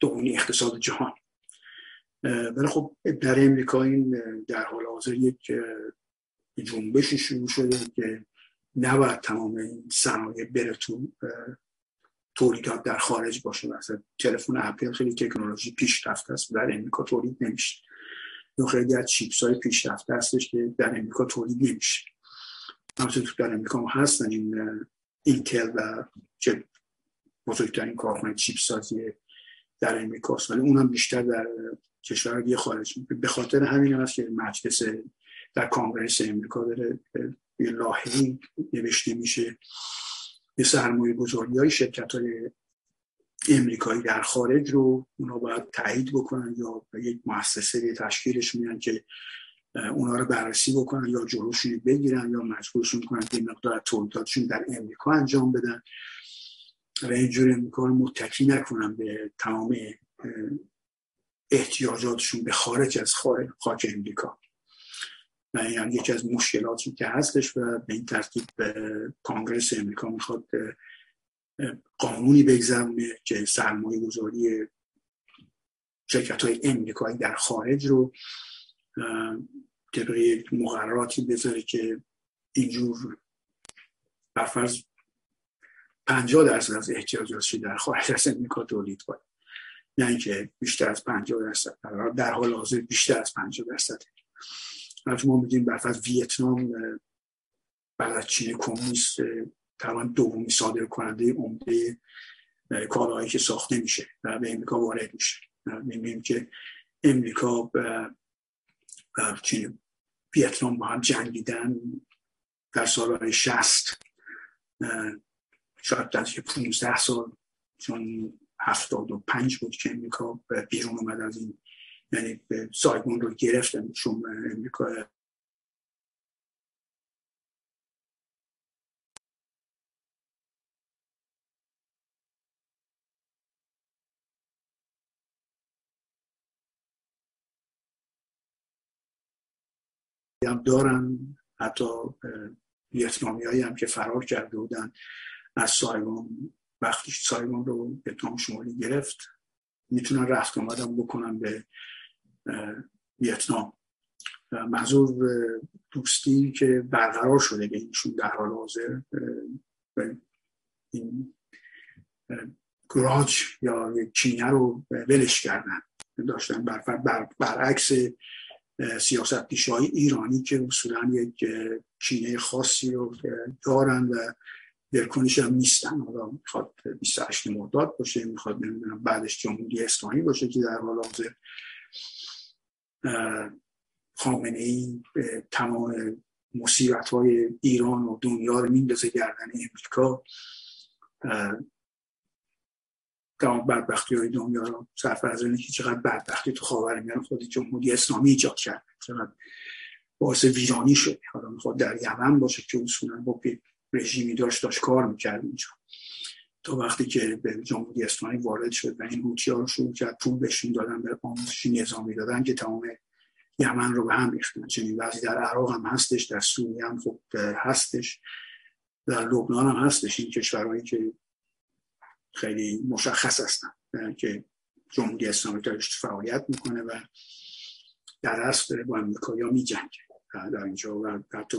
دومی اقتصاد جهان. ولی خب در امریکا این در حال حاضر یک جنبشی شروع شده که نباید تمام این صنایع بره تو تولیدات در خارج باشه. مثلا تلفن اپل خیلی تکنولوژی پیشرفته است در امریکا تولید نمیشه. یا خیلی از چیپس های پیشرفته هستش که در امریکا تولید نمیشه. همچنین تو در امریکا هم هستن این اینتل و که بزرگترین کارخانه چیپ سازی در امریکا ولی اونم بیشتر در کشور خارج. به خاطر همین هست که مجلس در کانگرس امریکا داره یه لاحقی نوشته میشه. یه سرمایه گذاری های شرکت های امریکایی در خارج رو اونا باید تایید بکنن یا یک مؤسسه تشکیلش میان که اونا رو بررسی بکنن یا جلوشون بگیرن یا مجبورشون کنن که مقدار تولیداتشون در امریکا انجام بدن. و اینجور امریکا رو متکی نکنن به تمام احتیاجاتشون به خارج از خارج خاک امریکا. و یعنی یکی از مشکلاتی که هستش و به این ترتیب کانگرس امریکا می‌خواد قانونی بگذرونه که سرمایه گذاری شرکت های امریکایی در خارج رو طبق مقرراتی بذاره که اینجور برفرض پنجاه درصد از احتیاجاتش در خارج از امریکا تولید کنه. نه اینکه بیشتر از پنجاه درصد در حال حاضر بیشتر از پنجاه درصد ما میدیم برفرض ویتنام از چین کمونیست تقریبا دومی صادر کننده عمده کالاهایی که ساخته میشه و به امریکا وارد میشه. می‌بینیم که امریکا و چین ویتنام با هم جنگیدن در سالهای شست شاید در 15 سال چون هفتاد و پنج بود که امریکا بیرون اومد از این یعنی سایگون رو گرفتن چون امریکا هم دارن حتی ویتنامی هم که فرار کرده بودن از سایگون وقتی سایگون رو ویتنام شمالی گرفت می‌تونن رفت آمدن بکنن به ویتنام. منظور دوستی که برقرار شده بینشون در حال حاضر این گراج یا چینه رو ولش کردن. داشتن بر بر برعکس سیاست پیشهای ایرانی که اصولا یک چینه خاصی رو دارن و دلکنش هم نیستن. حالا می‌خواد 28 مرداد باشه می‌خواد نمی‌دونم بعدش جمهوری اسلامی باشه که در حال حاضر خامنه ای تمام مصیبت های ایران و دنیا رو میندازه گردن امریکا. تمام بدبختی های دنیا رو صرف از که چقدر بدبختی تو خاور میان خود جمهوری اسلامی ایجاد کرد. چقدر باعث ویرانی شد. حالا می‌خواد در یمن باشه که اصولا با رژیمی داشت داشت کار می‌کرد اینجا. تا وقتی که به جمهوری اسلامی وارد شد و این هوتی ها رو شروع کرد پول بهشون دادن به آموزشی نظامی دادن که تمام یمن رو به هم ریختن. چنین وضعی در عراق هم هستش در سوریه هم خب هستش. در لبنان هم هستش. این کشورهایی که خیلی مشخص هستن که جمهوری اسلامی داشت فعالیت می‌کنه و در اصل داره با امریکا یا میجنگه در اینجا و حتی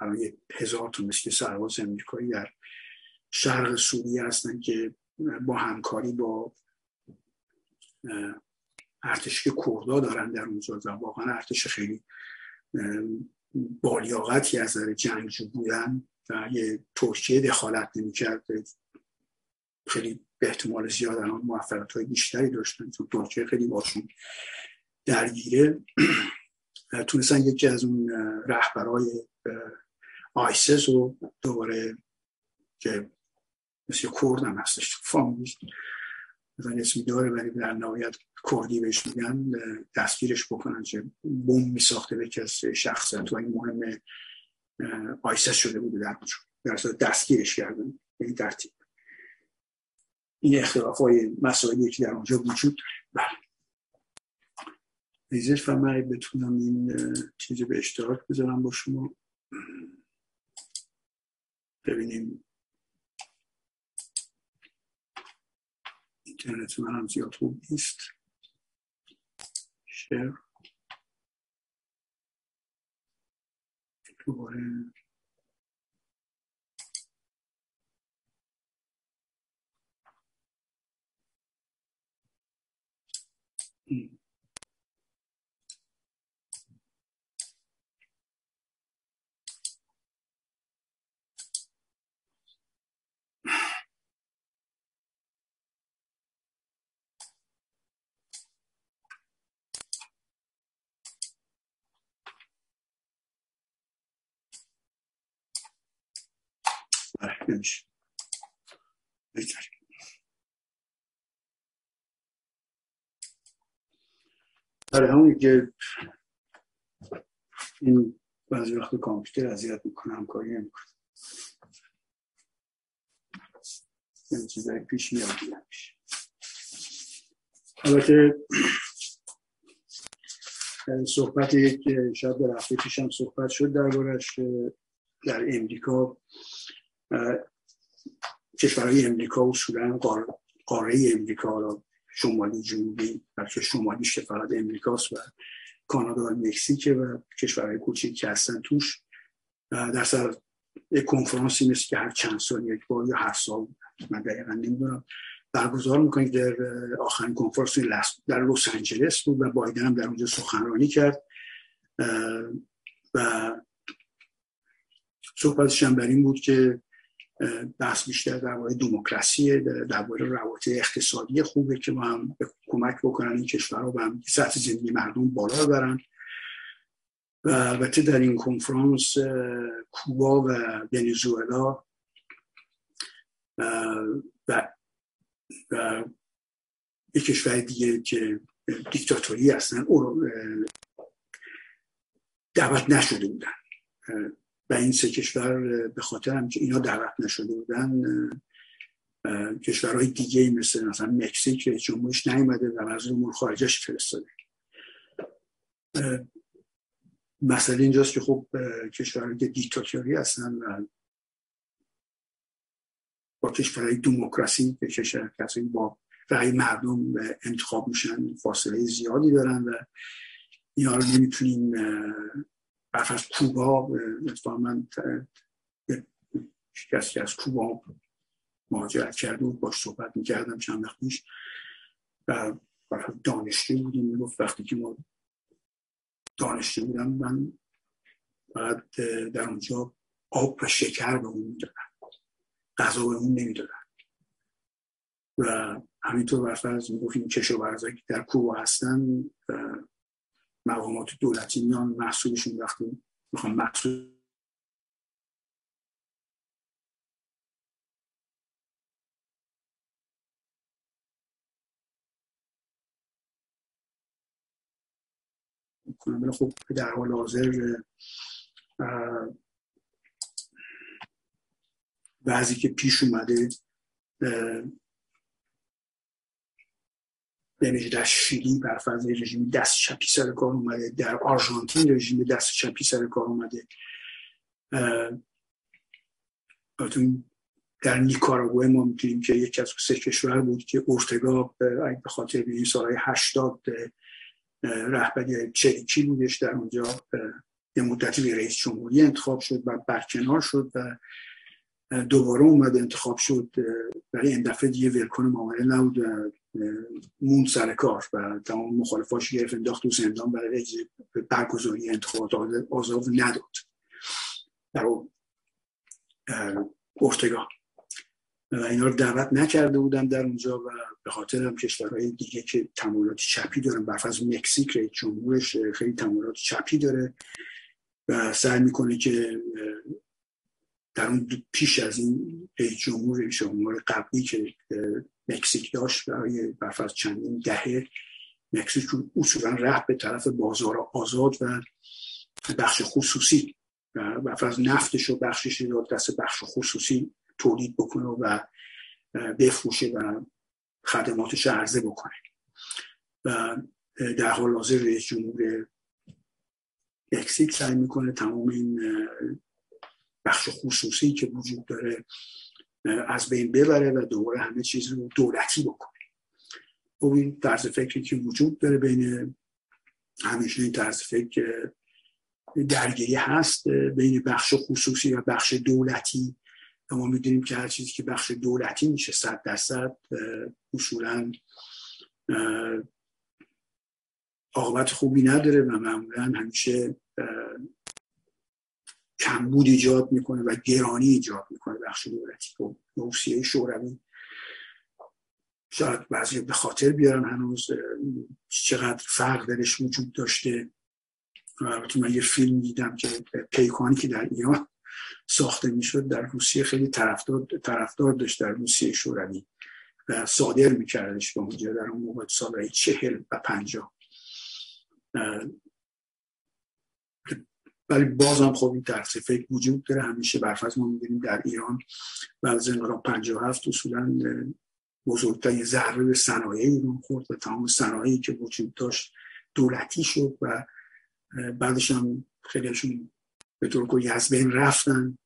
الان یه هزار تا مثل سرباز امریکایی در شرق سوریه هستن که با همکاری با ارتش که کردا دارن در اونجا و واقعا ارتش خیلی بالیاقتی از نظر جنگجو بودن و یه ترکیه دخالت نمی‌کرد. خیلی به احتمال زیاد الان موفقیت های بیشتری داشتن. چون ترکیه خیلی باشون درگیره. تونستن یکی از اون رهبرای آیسس رو دوباره که مثل کرد هم هستش فامیل مثلا اسمی داره ولی در نهایت کردی بهش میگن دستگیرش بکنن که بوم میساخته به کس شخصیت و این مهم آیسس شده بوده در اونجا. در دستگیرش کردن. به این ترتیب این اختلاف های مسائلی که در اونجا وجود داره. ریزش و من بتونم این چیزی به اشتراک بذارم با شما. ببینیم. اینترنت من هم زیاد خوب نیست. شیر. دوباره نمیشه برای همون که این بعضی وقت کامپیوتر اذیت می‌کنه همکاری نمی‌کنه. این چیزایی پیش میاد البته صحبت یک شاید به رفته پیشم صحبت شد دربارش در امریکا کشورهای امریکا اصولا قاره امریکا را شمالی جنوبی بلکه شمالیش که امریکاست و کانادا و مکزیک و کشورهای کوچیک که هستن توش. در سر یک کنفرانسی مثل که هر چند سال یک بار یا هر سال من دقیقا نمی‌دونم. برگزار می‌کنید در آخرین کنفرانس در لس آنجلس بود و بایدن هم در اونجا سخنرانی کرد. و صحبتش هم بر این بود که بحث بیشتر درباره دموکراسی درباره روابط اقتصادی خوبه که ما هم کمک بکنن این کشورها و هم سطح زندگی مردم بالا ببرن. و البته در این کنفرانس کوبا و ونزوئلا و, و یک کشور دیگه که دیکتاتوری هستن دعوت نشده بودن. و این سه کشور به خاطر هم که اینا دعوت نشده بودن کشورهای دیگه مثل مثلا مکزیک جمهورش نیومده و وزیر امور خارجش فرستاده. مسئله اینجاست که خب کشورهایی که دیکتاتوری هستن و با کشورهای دموکراسی که کشور کسی با رأی مردم انتخاب میشن فاصله زیادی دارن و اینا رو نمی‌تونیم برف از کوبا من کسی از کوبا مهاجرت کرده بود باش صحبت می‌کردم چند وقت پیش و دانشجو بودیم. می‌گفت وقتی که ما دانشجو بودم من بعد در اونجا آب و شکر به اون می‌دادن غذا به اون نمی‌دادن و همینطور برفرض می‌گفت این کشاورزایی که در کوبا هستن مقامات دولتی میان محصولشون وقتی می‌خوام محصول خب در حال حاضر بعضی که پیش اومده یعنی در شیلی بر فرض رژیم دست چپی سر کار اومده در آرژانتین رژیم دست چپی سر کار اومده. در نیکاراگوه ما می‌تونیم که یکی از سه کشور بود که اورتگا به خاطر به این سالهای هشتاد رهبری چریکی بودش. در اونجا یه مدتی به رئیس جمهوری انتخاب شد و برکنار شد و دوباره اومد انتخاب شد. برای این دفعه دیگه ولکن معامله نبود. مون سر کار و تمام مخالفاش گرفت انداخت تو زندان برای برگزاری انتخابات آزاد نداد. در ارتگاه و اینا رو دعوت نکرده بودن در اونجا و به خاطر هم کشورهای دیگه که تمایلات چپی دارن. برف از مکزیک رئیس جمهورش خیلی تمایلات چپی داره و سعی می‌کنه که در اون پیش از این رئیس جمهور جمهور قبلی که مکزیک داشت برای برف از چندین دهه. مکزیک اصولا رفت به طرف بازار آزاد و بخش خصوصی و از نفتش و بخشش داد دست بخش خصوصی تولید بکنه و بفروشه و خدماتش عرضه بکنه. و در حال حاضر رئیس جمهور مکزیک سعی می‌کنه تمام این بخش خصوصی که وجود داره از بین ببره و دوباره همه چیز رو دولتی بکنه. خب این طرز فکری که وجود داره بین همیشه این طرز فکر درگیری هست بین بخش خصوصی و بخش دولتی. ما می‌دونیم که هر چیزی که بخش دولتی میشه صد درصد اصولا عاقبت خوبی نداره و معمولا همیشه کمبود ایجاد می‌کنه و گرانی ایجاد می‌کنه. بخش دولتی. خب روسیه شوروی. شاید بعضی به خاطر بیارن هنوز. چقدر فرق درش وجود داشته. البته من یه فیلم دیدم که پیکانی که در ایران ساخته می‌شد در روسیه خیلی طرفدار طرفدار داشت در روسیه شوروی و صادر میکردش به اونجا در اون موقع سالهای چهل و پنجاه. ولی بازم خب این طرز فکر وجود داره. همیشه برفرض ما می‌بینیم در ایران بعد از انقلاب 57 اصولا بزرگترین ضربه به صنایع ایران خورد و تمام صنایعی که وجود داشت دولتی شد و بعدش هم خیلیشون به طور کلی از بین رفتن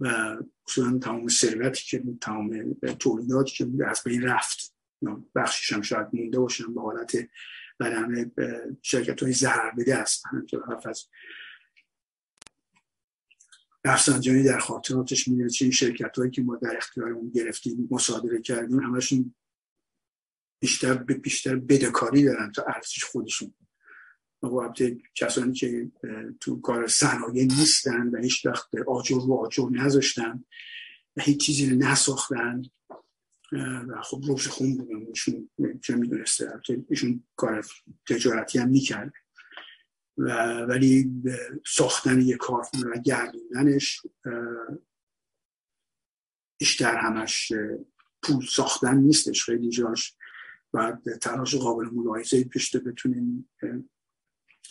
و اصولا تمام ثروتی که بود تمام تولیداتی که بود از بین رفت. بخشش هم شاید مونده باشن به حالت همه شرکت های ضرر بده هستن که از رفسنجانی در خاطراتش می‌دونه چه این شرکت هایی که ما در اختیارمون گرفتیم مصادره کردیم همشون بیشتر به بیشتر بدهکاری دارن تا ارزش خودشون. و کسانی که تو کار صنایع نیستن و هیچ وقت آجر و آجر نذاشتن و هیچ چیزی رو نساختن و خب روز خون بودن. چه می‌دونسته؟ ایشون کار تجارتی هم می‌کرد. و ولی ساختن یک کارخونه و گردوندنش بیشتر همش پول ساختن نیستش خیلی جاش. باید تلاش قابل ملاحظه پیشته بتونیم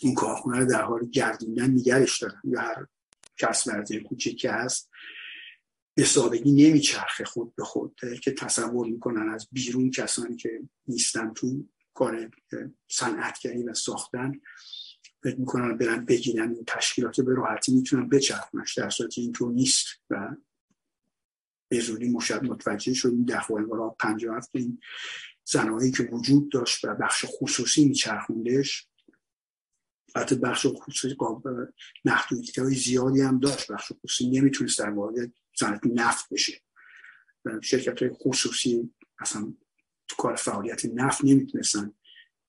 این کارخونه رو در حال گردوندن نگرش دارن. یا هر کس ورزه کوچیک هست به سادگی نمیچرخه خود به خود که تصور می‌کنن از بیرون کسانی که نیستن تو کار صنعتگری و ساختن فکر می‌کنن برن بگیرن این تشکیلات به راحتی می‌تونن بچرخونش در صورتی اینطور نیست و به زودی مشد متوجه شدیم در انقلاب پنجاه هفت این صنایعی که وجود داشت و بخش خصوصی میچرخوندش حتی بخش خصوصی محدودیت های زیادی هم داشت. بخش خصوصی نمی‌تونست در وارد صنعت نفت بشه. شرکت های خصوصی اصلا تو کار فعالیت نفت نمی‌تونستن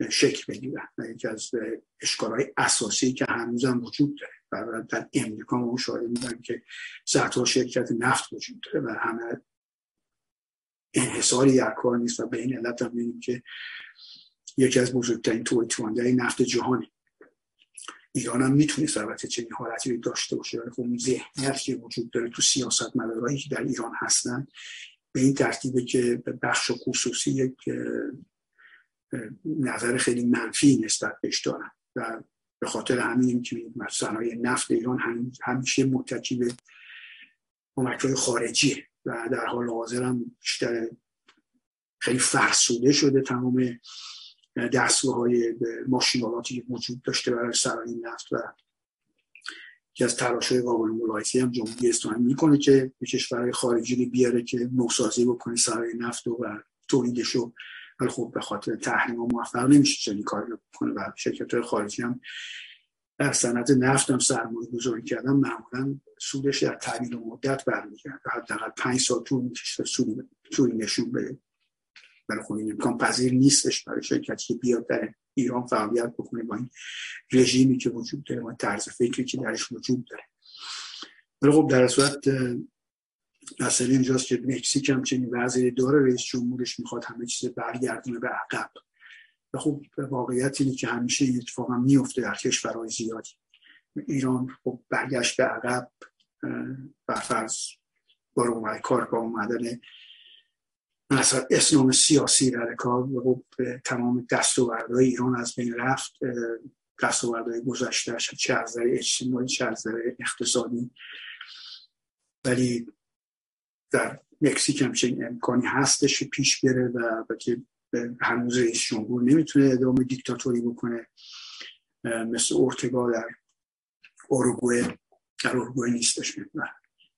شکل بگیرن. و یکی از اشکالهای اساسی که هنوز هم وجود داره. و در امریکا ما مشاهده میدن که صدها شرکت نفت وجود داره و همه انحصاری در کار نیست و به این علت هم که یکی از بزرگترین تولید نفت جهانی ایران هم می‌تونه البته چنین حالتی رو داشته باشه. ولی خب ذهنیت که وجود داره تو سیاست مدارایی که در ایران هستن به این ترتیبه که بخش خصوصی یک نظر خیلی منفی نسبت بهش دارن و به خاطر همین که صنایع نفت ایران همیشه متکی به کمک خارجی و در حال حاضر هم بیشتر خیلی فرسوده شده تمام دستگاه های ماشینالاتی که وجود داشته برای سرای نفت و که از تلاش های قابل ملاحظه هم جمهوری اسلامی می‌کنه که به کشورهای خارجی بیاره که نوسازی بکنه سرای نفت و تولیدش رو ولی خب به خاطر تحریم موفق نمیشه چنین کاری رو بکنه و شرکت های خارجی هم در صنعت نفت هم سرمایه گذاری کردن معمولا سودش در طویل مدت برمیگرده. حداقل پنج سال طول می‌کشه سودی نشون بده. برای خب این امکان پذیر نیستش برای شرکتی که بیاد در ایران فعالیت بکنه با این رژیمی که وجود داره و طرز فکری که درش وجود داره. ولی خب در صورت مسئله اینجاست که مکزیک هم چنین وضعی داره رئیس جمهورش می‌خواد همه چیز برگردونه به عقب. و خب واقعیت اینه که همیشه این اتفاق هم میفته در کشورهای زیادی. ایران خب برگشت به عقب برفرض بار کار اومدن مثلا اسلام سیاسی در کار و تمام دستاوردهای ایران از بین رفت. دستاوردهای گذشته چه از اجتماعی چه از اقتصادی. ولی در مکزیک همچنین امکانی هستش پیش بره و که هنوز رئیس جمهور نمی‌تونه ادامه دیکتاتوری بکنه. مثل اورتگا در اوروگوئه. در اروگوئه نیستش.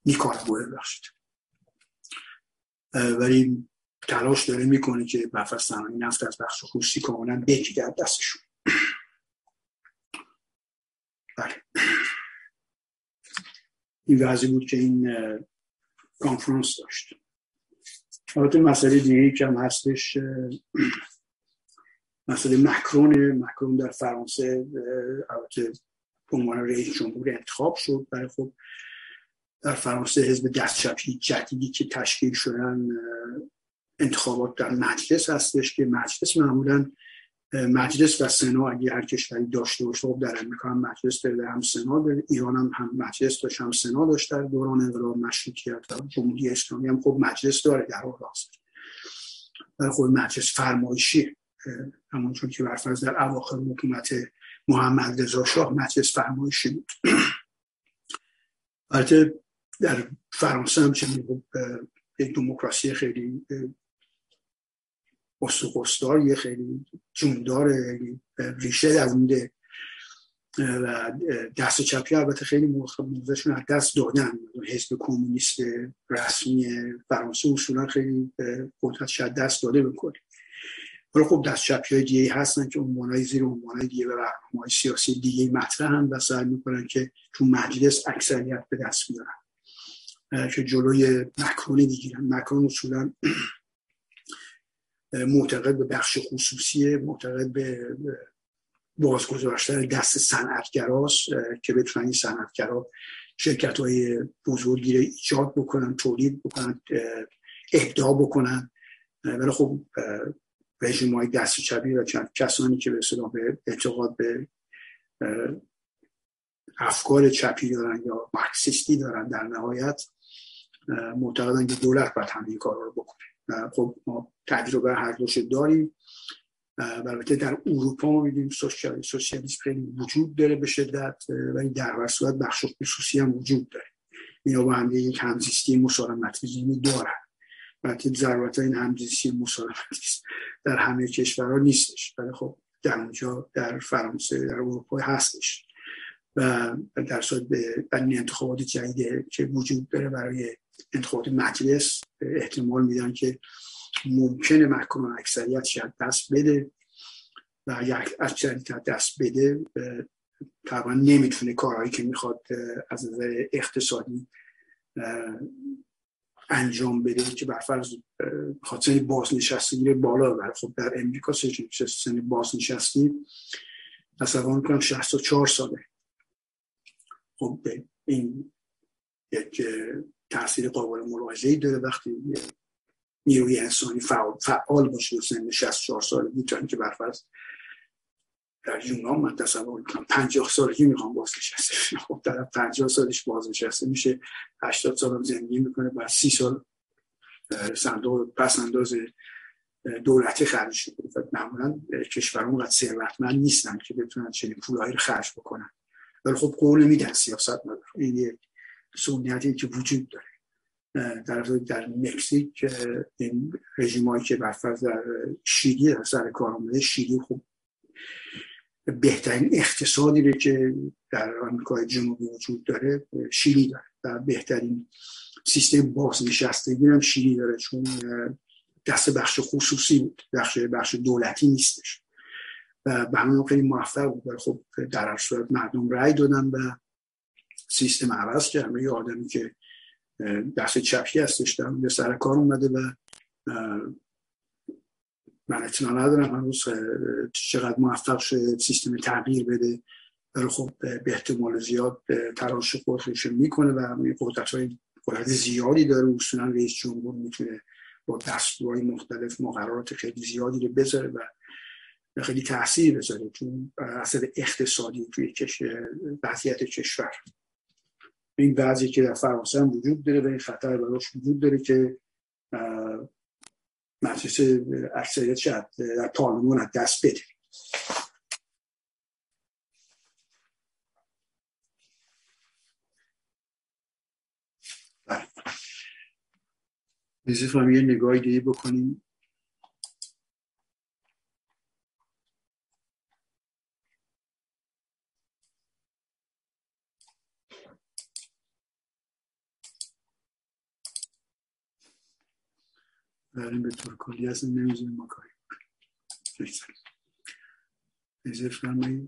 نیکارگوئه بخشید ولی تلاش داره می‌کنه که صنایع نفت از بخش خصوصی کاملا بگیره دستشون. بله. این وضعی بود که این کانفرانس داشت. البته مسئله دیگه که هم هستش مسئله مکرون مکرون در فرانسه البته به عنوان رئیس جمهور انتخاب شد برای خب در فرانسه حزب دست چپی جدیدی که تشکیل شدن انتخابات در مجلس هستش که مجلس معمولا مجلس و سنا اگه هر کشوری داشته باشه خب در امریکا هم مجلس داره هم سنا داره ایران هم, هم مجلس داشت هم سنا داشت در دوران انقلاب مشروطیت جمهوری اسلامی هم خب مجلس داره در حال حاضر. خب مجلس فرمایشی همونطور که برفرض در اواخر حکومت محمد رضا شاه مجلس فرمایشی بود. البته در فرانسه هم چنین یک دموکراسی خیلی یه خیلی جوندار ریشه درونده و دست چپی البته خیلی موضعشون از دست دادن. حزب کمونیست رسمی فرانسه اصولا خیلی قدرت شد دست داده بکنه ولی خب دست چپی های دیگه هستن که های زیر های دیگه و برنامه های سیاسی دیگه مطرح هم و سعی می‌کنن که تو مجلس اکثریت به دست بیارن که جلوی مکرونی بگیرن مکرون اصولا معتقد به بخش خصوصی معتقد به بازگذاشتن دست صنعتگراست که بتونن این صنعتگرا شرکت های بزرگی رو ایجاد بکنن تولید بکنن ابداع بکنن. ولی خب رژیم های دست چپی و کسانی که به به اعتقاد به افکار چپی دارن یا مارکسیستی دارن در نهایت معتقدن که دولت باید همه این کار رو بکنه. خب ما تجربه هر دوش داریم. البته در اروپا ما میدیم سوسیالیسم خیلی وجود داره به شدت ولی در صورت بخش خصوصی هم وجود داره. اینا با هم یک همزیستی مسالمتی دارن. البته ضرورت این همزیستی مسالمتی در همه کشورها نیستش. ولی خب در اونجا در فرانسه در اروپا هستش. و در صورت به این انتخابات جدیده که وجود داره برای انتخابات مجلس احتمال میدن که ممکنه محکوم اکثریت شاید دست بده و یک اکثریت دست بده. طبعا نمی‌تونه کارهایی که می‌خواد از نظر اقتصادی انجام بده که بر فرض خاطر بازنشستگی بالا بر خب در امریکا سن بازنشستی. تصور می‌کنم 64 ساله. خب این یک تاثیر قابل ملاحظه داره وقتی نیروی انسانی فعال, فعال باشه و سن 64 سال می‌تونن که برفرض در یونان من تصور می‌کنم 50 سالگی می‌خوام بازنشسته خب در 50 سالش بازنشسته میشه 80 سال زندگی می‌کنه بعد 30 سال صندوق پس انداز دولتی خرج شده. و معمولا کشوران اونقدر ثروتمند نیستن که بتونن چنین پولهایی رو خرج بکنن. ولی خب قول میدن سیاست نداره این سنتی که وجود داره. در در مکزیک این رژیمایی که برفرض در شیلی در سر کار آمده شیلی خوب. بهترین اقتصادی رو که در آمریکای جنوبی وجود داره شیلی داره. و بهترین سیستم بازنشستگی هم شیلی داره چون دست بخش خصوصی بود. بخش بخش دولتی نیستش. و به همون خیلی موفق بود. خب در صورت مردم رأی دادن و سیستم عوض کرد یه آدمی که دست چپی هستش در اونجا سر کار اومده و من اطلاع ندارم هنوز چقدر موفق شده سیستم تغییر بده. ولی خب به احتمال زیاد تراش خودش می‌کنه و قدرت های قدرت زیادی داره. اصولا رئیس جمهور می‌تونه با دستورهای مختلف مقررات خیلی زیادی رو بذاره و خیلی تاثیر بذاره چون اثر اقتصادی توی وضعیت کشور. این بعضی که در فرانسه هم وجود داره و این خطر براش وجود داره که مجلس اکثریت شاید در پارلمان از دست بده. بله. یه نگاهی دیگه بکنیم. برای به طور کلی اصلا نمیزونیم ما کاری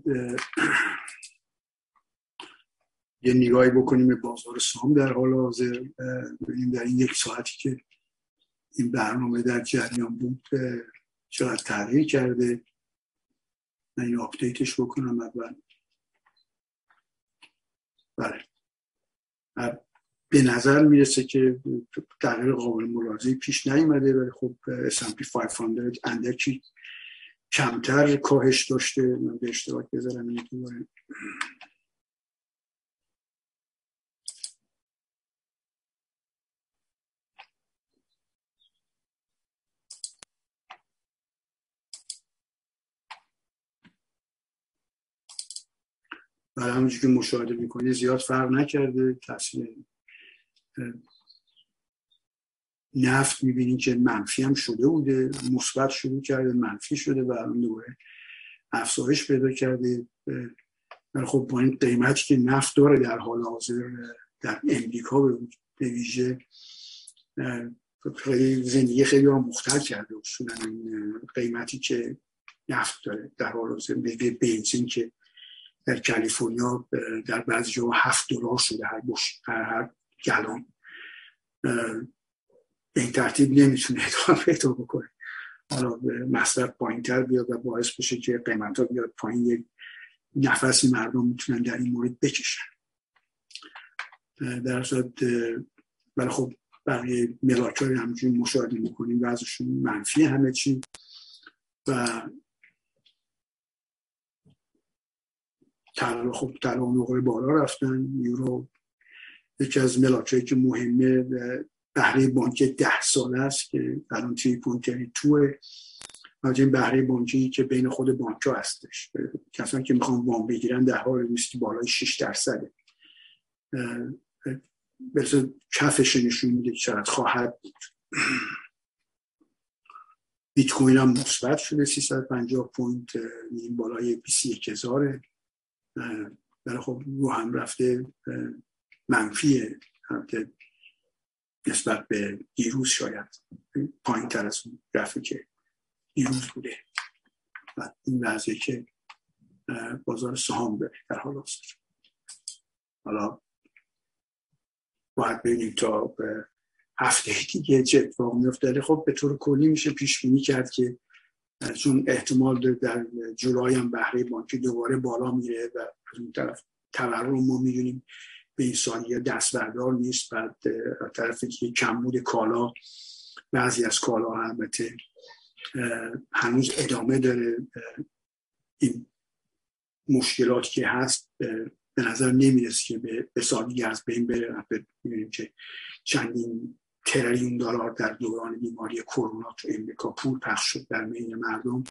یه نگاهی بکنیم به بازار سهام در حال حاضر. ببینیم در این یک ساعتی که این برنامه در جریان بود چقدر تغییر کرده. من این آپدیتش بکنم اول. بله. به نظر می‌رسه که تغییر قابل ملاحظه پیش نیومده ولی خب S&P 500 اندکی کمتر کاهش داشته. من به اشتراک بذارم این دوباره برای همونجور که مشاهده می‌کنی زیاد فرق نکرده تاثیر نفت می‌بینید که منفی هم شده بوده مثبت شروع کرده منفی شده و الان دوباره افزایش پیدا کرده. ولی خب با این قیمتی که نفت داره در حال حاضر در امریکا به ویژه خیلی زندگی خیلی هم مختل کرده اصولا قیمتی که نفت داره در حال حاضر. به بنزین که در کالیفرنیا در بعضی جاها هفت دلار شده هر بش هر, هر گلان. به این ترتیب نمی‌تونه ادامه پیدا بکنه. حالا مصرف پایین تر بیاد و باعث بشه که قیمت ها بیاد پایین یک نفسی مردم می‌تونن در این مورد بکشن. در صورت ولی خب بقیه ملاک های همچنین مشاهده می‌کنیم ازشون منفی همه چی. و طلا خب طلا نقره بالا رفتن یورو یکی از ملاک که مهمه بهره بانکی ده ساله است که الان تی پوینت توه. این بهره بانکی که بین خود بانک ها هستش. کسانی که می‌خوان وام بگیرن در حال نیست بالای 6 درصده. برسه کفش نشون میده چقدر خواهد بود. بیت کوین هم مثبت شده 350 point این بالای 21 هزاره. ولی خب رو هم رفته. منفیه که نسبت به دیروز شاید پایین تر از اون که دیروز بوده. و این وضعی که بازار سهام داره در حال حاضر. حالا باید ببینیم تا هفته دیگه چه اتفاق میفته خب به طور کلی میشه پیش بینی کرد که چون احتمال داره در جولای هم بهره بانکی دوباره بالا میره و از اون طرف تورم ما می‌دونیم. به این سالیه دست بردار نیست. بعد طرف که کمبود کالا بعضی از کالا البته هنوز ادامه داره. این مشکلاتی که هست به نظر نمی‌رسه که به سالی از بین بره ببینیم که چندین تریلیون دلار در دوران بیماری کرونا تو امریکا پول پخش شد در میان مردم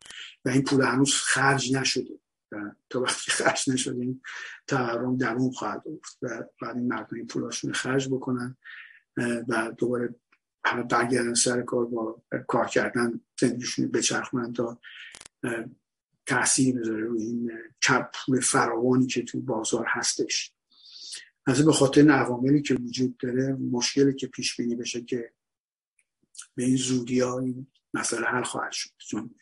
و این پول هنوز خرج نشده. و تا وقتی خرج نشده این تورم درون خواهد افت و بعد این مردم این پولاشون خرج بکنن و دوباره برگردن سر کار با کار کردن زندگیشون بچرخونن تا تاثیر بذاره روی این چپ پول فراوانی که تو بازار هستش. از به خاطر این عواملی که وجود داره مشکلی که پیش بینی بشه که به این زودی ها این مسئله حل خواهد شد. چون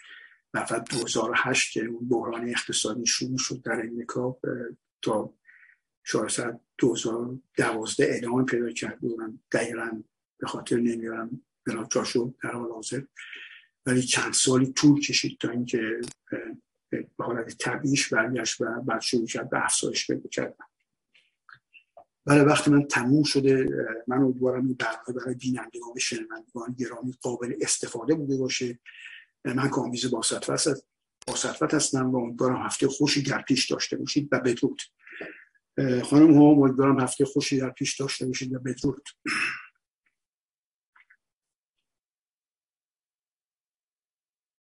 نفر 2008 که اون بحران اقتصادی شروع شد در امریکا تا شاید 2012 ادامه پیدا کرد. بودن دقیقا به خاطر نمیارم بلا شد در حال حاضر. ولی چند سالی طول کشید تا اینکه به حالت طبیعیش برگشت و بعد شروع کرد به افزایش پیدا کردن برای وقتی من تموم شده من امیدوارم این برنامه برای بینندگان و شنوندگان گرامی قابل استفاده بوده باشه. من کامیز باستفت هستم و امیدوارم هفته خوشی در پیش داشته باشید و بدرود. خانم ها امیدوارم هفته خوشی در پیش داشته باشید و بدرود.